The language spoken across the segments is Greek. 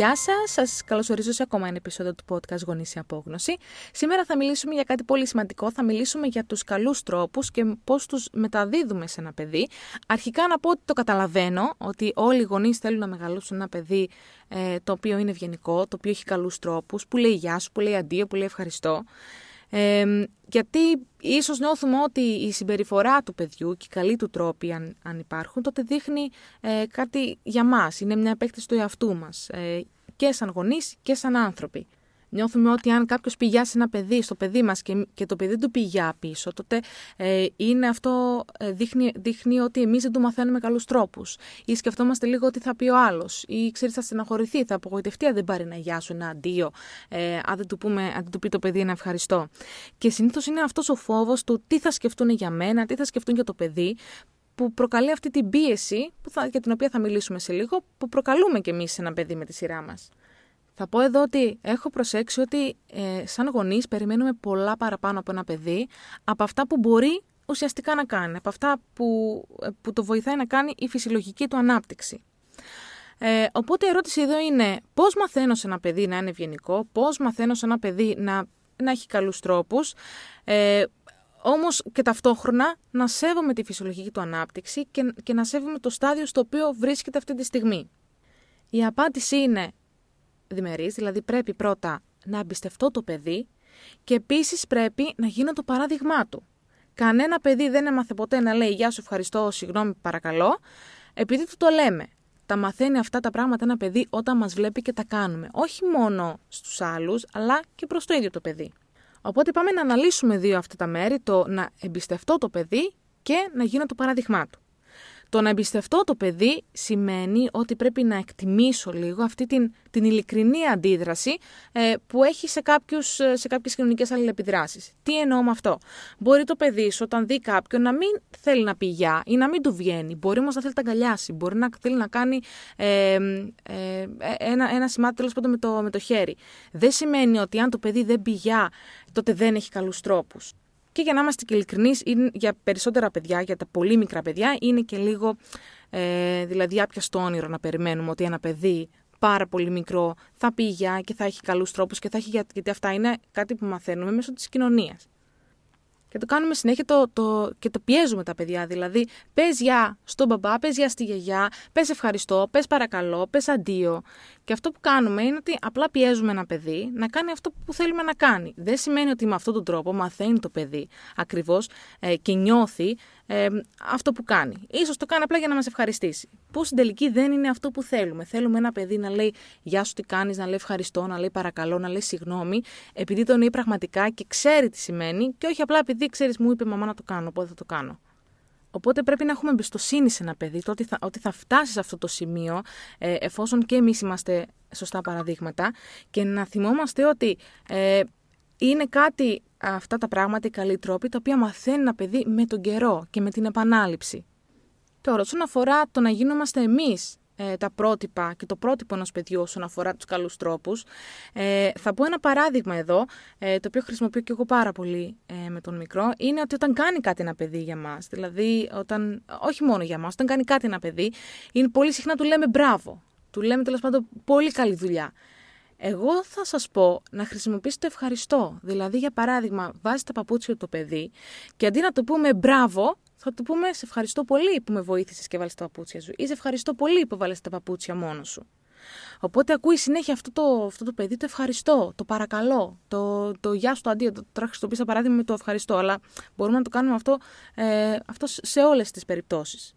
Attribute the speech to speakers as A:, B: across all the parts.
A: Γεια σας, σας καλωσορίζω σε ακόμα ένα επεισόδιο του podcast Γονείς σε Απόγνωση. Σήμερα θα μιλήσουμε για κάτι πολύ σημαντικό. Θα μιλήσουμε για τους καλούς τρόπους και πώς τους μεταδίδουμε σε ένα παιδί. Αρχικά να πω ότι το καταλαβαίνω, ότι όλοι οι γονείς θέλουν να μεγαλώσουν ένα παιδί ε, το οποίο είναι ευγενικό, το οποίο έχει καλούς τρόπους, που λέει γεια σου, που λέει αντίο, που λέει ευχαριστώ. Ε, γιατί ίσως νιώθουμε ότι η συμπεριφορά του παιδιού και οι καλοί του τρόποι αν, αν υπάρχουν, τότε δείχνει ε, κάτι για μας, είναι μια επέκταση του εαυτού μας ε, και σαν γονείς και σαν άνθρωποι. Νιώθουμε ότι αν κάποιος πηγιάσει ένα παιδί στο παιδί μας και, και το παιδί του πηγιά πίσω, τότε ε, είναι αυτό, ε, δείχνει, δείχνει ότι εμείς δεν του μαθαίνουμε καλούς τρόπους. Ή σκεφτόμαστε λίγο ότι θα πει ο άλλος. Ή ξέρεις, θα στεναχωρηθεί, θα απογοητευτεί αν δεν πάρει ένα γεια σου, ένα αντίο, ε, αν, δεν του πούμε, αν δεν του πει το παιδί ένα ευχαριστώ. Και συνήθως είναι αυτός ο φόβος του τι θα σκεφτούν για μένα, τι θα σκεφτούν για το παιδί, που προκαλεί αυτή την πίεση, που θα, για την οποία θα μιλήσουμε σε λίγο, που προκαλούμε κι εμείς σε ένα παιδί με τη σειρά μας. Θα πω εδώ ότι έχω προσέξει ότι ε, σαν γονείς περιμένουμε πολλά παραπάνω από ένα παιδί από αυτά που μπορεί ουσιαστικά να κάνει, από αυτά που, ε, που το βοηθάει να κάνει η φυσιολογική του ανάπτυξη. Ε, οπότε η ερώτηση εδώ είναι πώς μαθαίνω σε ένα παιδί να είναι ευγενικό, πώς μαθαίνω σε ένα παιδί να, να έχει καλούς τρόπους, ε, όμως και ταυτόχρονα να σέβομαι τη φυσιολογική του ανάπτυξη και, και να σέβομαι το στάδιο στο οποίο βρίσκεται αυτή τη στιγμή. Η απάντηση είναι διμερείς, δηλαδή πρέπει πρώτα να εμπιστευτώ το παιδί και επίσης πρέπει να γίνω το παράδειγμά του. Κανένα παιδί δεν έμαθε ποτέ να λέει «Γεια σου, ευχαριστώ, συγγνώμη, παρακαλώ», επειδή του το λέμε. Τα μαθαίνει αυτά τα πράγματα ένα παιδί όταν μας βλέπει και τα κάνουμε. Όχι μόνο στους άλλους, αλλά και προς το ίδιο το παιδί. Οπότε πάμε να αναλύσουμε δύο αυτά τα μέρη, το να εμπιστευτώ το παιδί και να γίνω το παράδειγμά του. Το να εμπιστευτώ το παιδί σημαίνει ότι πρέπει να εκτιμήσω λίγο αυτή την, την ειλικρινή αντίδραση ε, που έχει σε, κάποιους, ε, σε κάποιες κοινωνικές αλληλεπιδράσεις. Τι εννοώ με αυτό; Μπορεί το παιδί σου όταν δει κάποιον να μην θέλει να πει γεια ή να μην του βγαίνει. Μπορεί όμως να θέλει να αγκαλιάσει. Μπορεί να θέλει να κάνει ε, ε, ένα, ένα σημάδι τέλος πάντων με το, με το χέρι. Δεν σημαίνει ότι αν το παιδί δεν πει γεια τότε δεν έχει καλούς τρόπους. Και για να είμαστε και ειλικρινείς, για περισσότερα παιδιά, για τα πολύ μικρά παιδιά, είναι και λίγο ε, δηλαδή άπιαστο όνειρο να περιμένουμε ότι ένα παιδί πάρα πολύ μικρό θα πει γεια και θα έχει καλούς τρόπους και θα έχει γιατί αυτά είναι κάτι που μαθαίνουμε μέσω της κοινωνίας. Και το κάνουμε συνέχεια το, το, και το πιέζουμε τα παιδιά. Δηλαδή, πες γεια στον μπαμπά, πες γεια στη γιαγιά, πες ευχαριστώ, πες παρακαλώ, πες αντίο. Και αυτό που κάνουμε είναι ότι απλά πιέζουμε ένα παιδί να κάνει αυτό που θέλουμε να κάνει. Δεν σημαίνει ότι με αυτόν τον τρόπο μαθαίνει το παιδί ακριβώς ε, και νιώθει ε, αυτό που κάνει. Ίσως το κάνει απλά για να μας ευχαριστήσει. Που στην τελική δεν είναι αυτό που θέλουμε. Θέλουμε ένα παιδί να λέει Γεια σου, τι κάνεις, να λέει ευχαριστώ, να λέει παρακαλώ, να λέει συγγνώμη, επειδή το εννοεί πραγματικά και ξέρει τι σημαίνει, και όχι απλά επειδή ξέρεις, μου είπε μαμά να το κάνω, οπότε θα το κάνω. Οπότε πρέπει να έχουμε εμπιστοσύνη σε ένα παιδί, το ότι θα, ότι θα φτάσει σε αυτό το σημείο, ε, εφόσον και εμείς είμαστε σωστά παραδείγματα, και να θυμόμαστε ότι ε, είναι κάτι αυτά τα πράγματα, οι καλοί τρόποι, τα οποία μαθαίνει ένα παιδί με τον καιρό και με την επανάληψη. Τώρα, όσον αφορά το να γίνομαστε εμείς ε, τα πρότυπα και το πρότυπο ενός παιδιού όσον αφορά τους καλούς τρόπους, ε, θα πω ένα παράδειγμα εδώ, ε, το οποίο χρησιμοποιώ και εγώ πάρα πολύ ε, με τον μικρό, είναι ότι όταν κάνει κάτι ένα παιδί για μας, δηλαδή, όταν, όχι μόνο για μας, όταν κάνει κάτι ένα παιδί, είναι πολύ συχνά του λέμε μπράβο. Του λέμε τέλος πάντων πολύ καλή δουλειά. Εγώ θα σας πω να χρησιμοποιήσετε το ευχαριστώ. Δηλαδή, για παράδειγμα, βάζει τα παπούτσια το παιδί και αντί να το πούμε μπράβο, θα του πούμε σε ευχαριστώ πολύ που με βοήθησες και βάλεις τα παπούτσια σου ή σε ευχαριστώ πολύ που βάλες τα παπούτσια μόνος σου. Οπότε ακούει συνέχεια αυτό το, αυτό το παιδί το ευχαριστώ, το παρακαλώ, το, το γεια σου, το αντίο. Το, τώρα χρησιμοποιήσα παράδειγμα με το ευχαριστώ, αλλά μπορούμε να το κάνουμε αυτό, ε, αυτό σε όλες τις περιπτώσεις.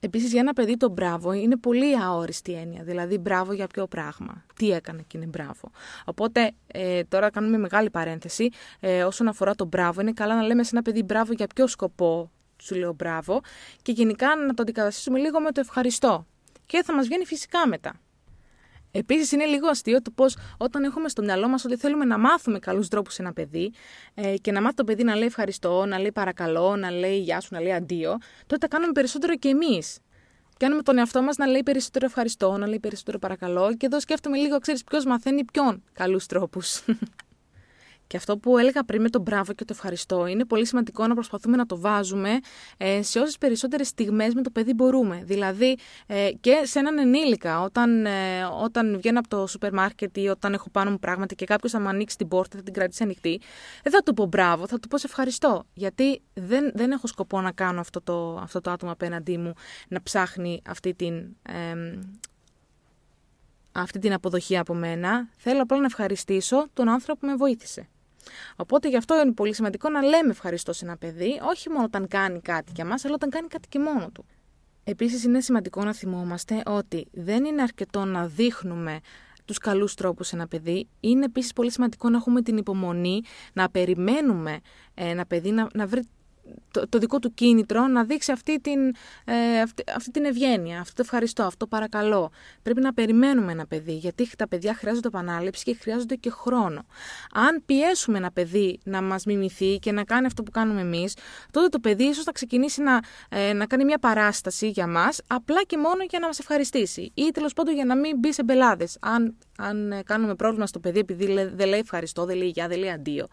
A: Επίσης, για ένα παιδί το μπράβο είναι πολύ αόριστη έννοια. Δηλαδή, μπράβο για ποιο πράγμα. Τι έκανε και είναι μπράβο. Οπότε, ε, τώρα κάνουμε μεγάλη παρένθεση. Ε, όσον αφορά το μπράβο, είναι καλά να λέμε σε ένα παιδί μπράβο για ποιο σκοπό σου λέω μπράβο. Και γενικά να το αντικαταστήσουμε λίγο με το ευχαριστώ. Και θα μας βγαίνει φυσικά μετά. Επίσης, είναι λίγο αστείο το πώς όταν έχουμε στο μυαλό μας ότι θέλουμε να μάθουμε καλούς τρόπους σε ένα παιδί ε, και να μάθει το παιδί να λέει ευχαριστώ, να λέει παρακαλώ, να λέει γεια σου, να λέει αντίο, τότε τα κάνουμε περισσότερο και εμείς. Κάνουμε τον εαυτό μας να λέει περισσότερο ευχαριστώ, να λέει περισσότερο παρακαλώ και εδώ σκέφτομαι λίγο, ξέρεις ποιος μαθαίνει ποιον καλούς τρόπους. Και αυτό που έλεγα πριν με τον μπράβο και το ευχαριστώ, είναι πολύ σημαντικό να προσπαθούμε να το βάζουμε ε, σε όσες περισσότερες στιγμές με το παιδί μπορούμε. Δηλαδή ε, και σε έναν ενήλικα, όταν, ε, όταν βγαίνω από το σούπερ μάρκετ ή όταν έχω πάνω μου πράγματα και κάποιος θα μου ανοίξει την πόρτα, θα την κρατήσει ανοιχτή, δεν θα του πω μπράβο, θα του πω σε ευχαριστώ. Γιατί δεν, δεν έχω σκοπό να κάνω αυτό το, αυτό το άτομο απέναντί μου να ψάχνει αυτή την. Ε, αυτή την αποδοχή από μένα, θέλω απλά να ευχαριστήσω τον άνθρωπο που με βοήθησε. Οπότε γι' αυτό είναι πολύ σημαντικό να λέμε ευχαριστώ σε ένα παιδί, όχι μόνο όταν κάνει κάτι για μας, αλλά όταν κάνει κάτι και μόνο του. Επίσης, είναι σημαντικό να θυμόμαστε ότι δεν είναι αρκετό να δείχνουμε τους καλούς τρόπους σε ένα παιδί. Είναι επίσης πολύ σημαντικό να έχουμε την υπομονή να περιμένουμε ένα παιδί να, να βρει το, το δικό του κίνητρο να δείξει αυτή την, ε, αυτή, αυτή, την ευγένεια, αυτό το ευχαριστώ, αυτό παρακαλώ. Πρέπει να περιμένουμε ένα παιδί, γιατί τα παιδιά χρειάζονται επανάληψη και χρειάζονται και χρόνο. Αν πιέσουμε ένα παιδί να μας μιμηθεί και να κάνει αυτό που κάνουμε εμείς, τότε το παιδί ίσως θα ξεκινήσει να, ε, να κάνει μια παράσταση για μας, απλά και μόνο για να μας ευχαριστήσει. Ή τέλος πάντων για να μην μπει σε μπελάδες. Αν, αν ε, κάνουμε πρόβλημα στο παιδί επειδή δεν λέει ευχαριστώ, δεν λέει γεια, δεν λέει αντίο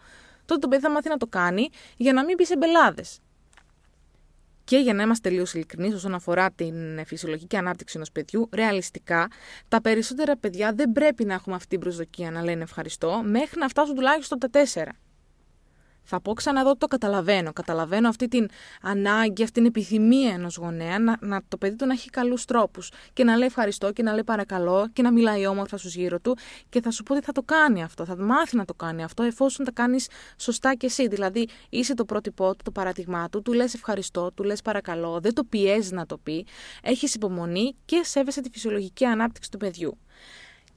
A: τότε το παιδί θα μάθει να το κάνει για να μην μπει σε μπελάδες. Και για να είμαστε τελείως ειλικρινείς όσον αφορά την φυσιολογική ανάπτυξη ενός παιδιού, ρεαλιστικά, τα περισσότερα παιδιά δεν πρέπει να έχουμε αυτή την προσδοκία να λένε ευχαριστώ μέχρι να φτάσουν τουλάχιστον τα τέσσερα. Θα πω ξανά εδώ το καταλαβαίνω. Καταλαβαίνω αυτή την ανάγκη, αυτή την επιθυμία ενός γονέα να, να το παιδί του να έχει καλούς τρόπους και να λέει ευχαριστώ και να λέει παρακαλώ και να μιλάει όμορφα στους γύρω του και θα σου πω ότι θα το κάνει αυτό, θα μάθει να το κάνει αυτό εφόσον τα κάνεις σωστά και εσύ. Δηλαδή είσαι το πρότυπό του, το παράδειγμά του, του λες ευχαριστώ, του λες παρακαλώ, δεν το πιέζει να το πει, έχεις υπομονή και σέβεσαι τη φυσιολογική ανάπτυξη του παιδιού.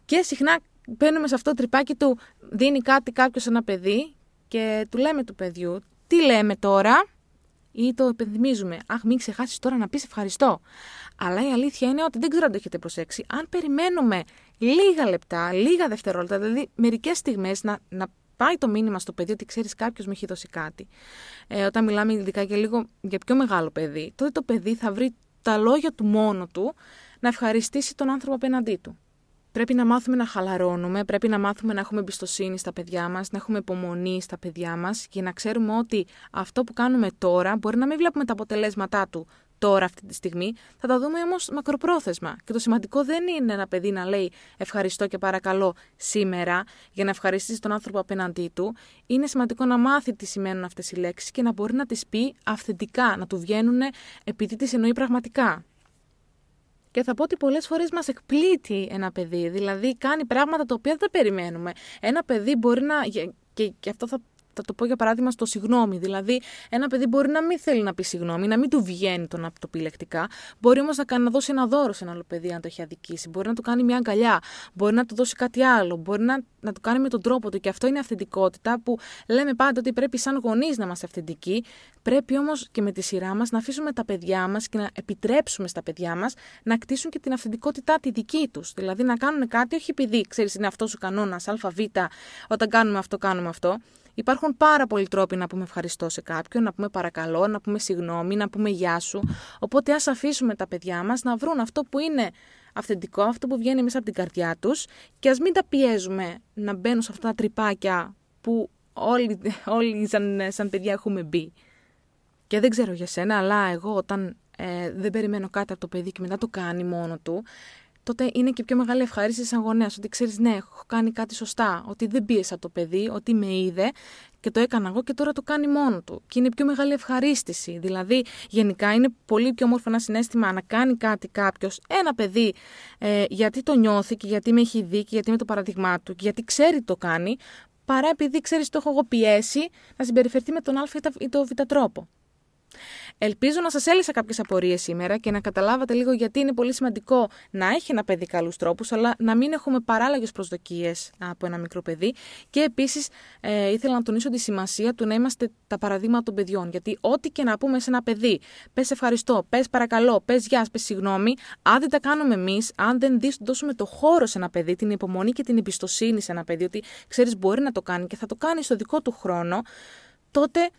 A: Και συχνά μπαίνουμε σε αυτό το τρυπάκι του δίνει κάτι κάποιος ένα παιδί και του λέμε του παιδιού, τι λέμε τώρα, ή το επενδυμίζουμε. Αχ, μην ξεχάσεις τώρα να πεις ευχαριστώ. Αλλά η αλήθεια είναι ότι δεν ξέρω αν το έχετε προσέξει. Αν περιμένουμε λίγα λεπτά, λίγα δευτερόλεπτα, δηλαδή μερικές στιγμές να, να πάει το μήνυμα στο παιδί ότι ξέρεις κάποιος μου έχει δώσει κάτι. Ε, όταν μιλάμε ειδικά και λίγο για πιο μεγάλο παιδί, τότε το παιδί θα βρει τα λόγια του μόνο του να ευχαριστήσει τον άνθρωπο απέναντί του. Πρέπει να μάθουμε να χαλαρώνουμε, πρέπει να μάθουμε να έχουμε εμπιστοσύνη στα παιδιά μας, να έχουμε υπομονή στα παιδιά μας και να ξέρουμε ότι αυτό που κάνουμε τώρα μπορεί να μην βλέπουμε τα αποτελέσματά του τώρα, αυτή τη στιγμή, θα τα δούμε όμως μακροπρόθεσμα. Και το σημαντικό δεν είναι ένα παιδί να λέει ευχαριστώ και παρακαλώ σήμερα για να ευχαριστήσει τον άνθρωπο απέναντί του. Είναι σημαντικό να μάθει τι σημαίνουν αυτές οι λέξεις και να μπορεί να τις πει αυθεντικά, να του βγαίνουν επειδή τις εννοεί πραγματικά. Και θα πω ότι πολλές φορές μας εκπλήττει ένα παιδί. Δηλαδή, κάνει πράγματα τα οποία δεν περιμένουμε. Ένα παιδί μπορεί να. Και, και αυτό θα θα το πω για παράδειγμα στο συγγνώμη. Δηλαδή, ένα παιδί μπορεί να μην θέλει να πει συγγνώμη, να μην του βγαίνει το να το πει λεκτικά. Μπορεί όμως να, να δώσει ένα δώρο σε ένα άλλο παιδί, αν το έχει αδικήσει. Μπορεί να του κάνει μια αγκαλιά. Μπορεί να του δώσει κάτι άλλο. Μπορεί να, να το κάνει με τον τρόπο του. Και αυτό είναι αυθεντικότητα που λέμε πάντα ότι πρέπει σαν γονείς να είμαστε αυθεντικοί. Πρέπει όμως και με τη σειρά μας να αφήσουμε τα παιδιά μας και να επιτρέψουμε στα παιδιά μας να κτίσουν και την αυθεντικότητά τη δική τους. Δηλαδή να κάνουν κάτι, όχι επειδή ξέρεις είναι αυτός ο κανόνας ΑΒ, όταν κάνουμε αυτό, κάνουμε αυτό. Υπάρχουν πάρα πολλοί τρόποι να πούμε ευχαριστώ σε κάποιον, να πούμε παρακαλώ, να πούμε συγγνώμη, να πούμε γεια σου. Οπότε ας αφήσουμε τα παιδιά μας να βρουν αυτό που είναι αυθεντικό, αυτό που βγαίνει μέσα από την καρδιά τους και ας μην τα πιέζουμε να μπαίνουν σε αυτά τα τρυπάκια που όλοι, όλοι σαν, σαν παιδιά έχουμε μπει. Και δεν ξέρω για σένα, αλλά εγώ όταν ε, δεν περιμένω κάτι από το παιδί και μετά το κάνει μόνο του, τότε είναι και πιο μεγάλη ευχαρίστηση σαν γονέας. Ότι ξέρεις, ναι, έχω κάνει κάτι σωστά. Ότι δεν πίεσα το παιδί, ότι με είδε και το έκανα εγώ και τώρα το κάνει μόνο του. Και είναι πιο μεγάλη ευχαρίστηση. Δηλαδή, γενικά είναι πολύ πιο όμορφο ένα συνέστημα να κάνει κάτι κάποιος, ένα παιδί, ε, γιατί το νιώθει και γιατί με έχει δει και γιατί με το παραδειγμά του και γιατί ξέρει το κάνει, παρά επειδή ξέρεις το έχω εγώ πιέσει να συμπεριφερθεί με τον Α ή τον Β τρόπο. Ελπίζω να σας έλυσα κάποιες απορίες σήμερα και να καταλάβατε λίγο γιατί είναι πολύ σημαντικό να έχει ένα παιδί καλούς τρόπους, αλλά να μην έχουμε παράλλαγε προσδοκίες από ένα μικρό παιδί. Και επίσης ε, ήθελα να τονίσω τη σημασία του να είμαστε τα παραδείγματα των παιδιών. Γιατί ό,τι και να πούμε σε ένα παιδί, πες ευχαριστώ, πες παρακαλώ, πες γεια, πες συγγνώμη, αν δεν τα κάνουμε εμείς, αν δεν δώσουμε το χώρο σε ένα παιδί, την υπομονή και την εμπιστοσύνη σε ένα παιδί, ότι ξέρεις μπορεί να το κάνει και θα το κάνει στο δικό του χρόνο, τότε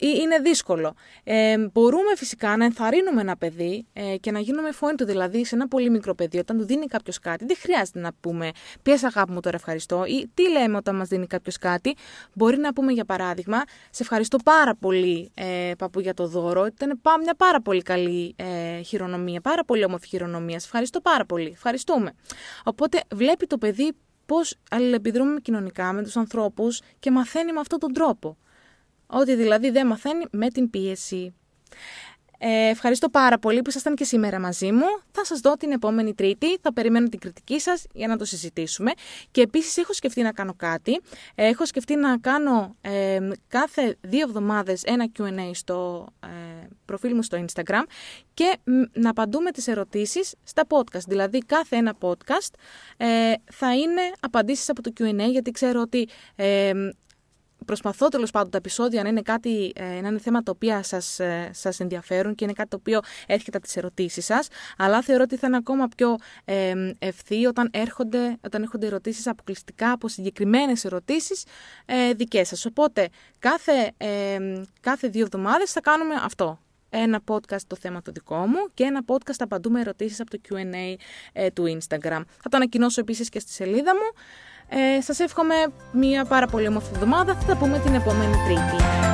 A: είναι δύσκολο. Ε, μπορούμε φυσικά να ενθαρρύνουμε ένα παιδί ε, και να γίνουμε φωνή του. Δηλαδή, σε ένα πολύ μικρό παιδί, όταν του δίνει κάποιος κάτι, δεν χρειάζεται να πούμε Ποιε αγάπη μου τώρα ευχαριστώ ή τι λέμε όταν μας δίνει κάποιος κάτι. Μπορεί να πούμε για παράδειγμα, Σε ευχαριστώ πάρα πολύ, ε, παππού, για το δώρο. Ήταν μια πάρα πολύ καλή ε, χειρονομία, πάρα πολύ όμορφη χειρονομία. Σε ευχαριστώ πάρα πολύ. Ευχαριστούμε. Οπότε βλέπει το παιδί πώς αλληλεπιδρούμε κοινωνικά με τους ανθρώπους και μαθαίνει με αυτόν τον τρόπο. Ότι δηλαδή δεν μαθαίνει με την πίεση. Ε, ευχαριστώ πάρα πολύ που ήσασταν και σήμερα μαζί μου. Θα σας δω την επόμενη Τρίτη. Θα περιμένω την κριτική σας για να το συζητήσουμε. Και επίσης έχω σκεφτεί να κάνω κάτι. Έχω σκεφτεί να κάνω ε, κάθε δύο εβδομάδες ένα Q&A στο ε, προφίλ μου στο Instagram και να απαντούμε τις ερωτήσεις στα podcast. Δηλαδή κάθε ένα podcast ε, θα είναι απαντήσεις από το Q&A γιατί ξέρω ότι ε, προσπαθώ τέλος πάντων τα επεισόδια να είναι, κάτι, ε, να είναι θέματα τα οποία σας, ε, σας ενδιαφέρουν και είναι κάτι το οποίο έρχεται από τις ερωτήσεις σας, αλλά θεωρώ ότι θα είναι ακόμα πιο ε, ευθύ όταν έρχονται, όταν έρχονται ερωτήσεις αποκλειστικά από συγκεκριμένες ερωτήσεις ε, δικές σας. Οπότε κάθε, ε, κάθε δύο εβδομάδες θα κάνουμε αυτό ένα podcast το θέμα το δικό μου και ένα podcast απαντούμε ερωτήσεις από το Q&A ε, του Instagram. Θα το ανακοινώσω επίσης και στη σελίδα μου. Ε, σας εύχομαι μια πάρα πολύ όμορφη εβδομάδα. Θα τα πούμε την επόμενη Τρίτη. Γεια σας!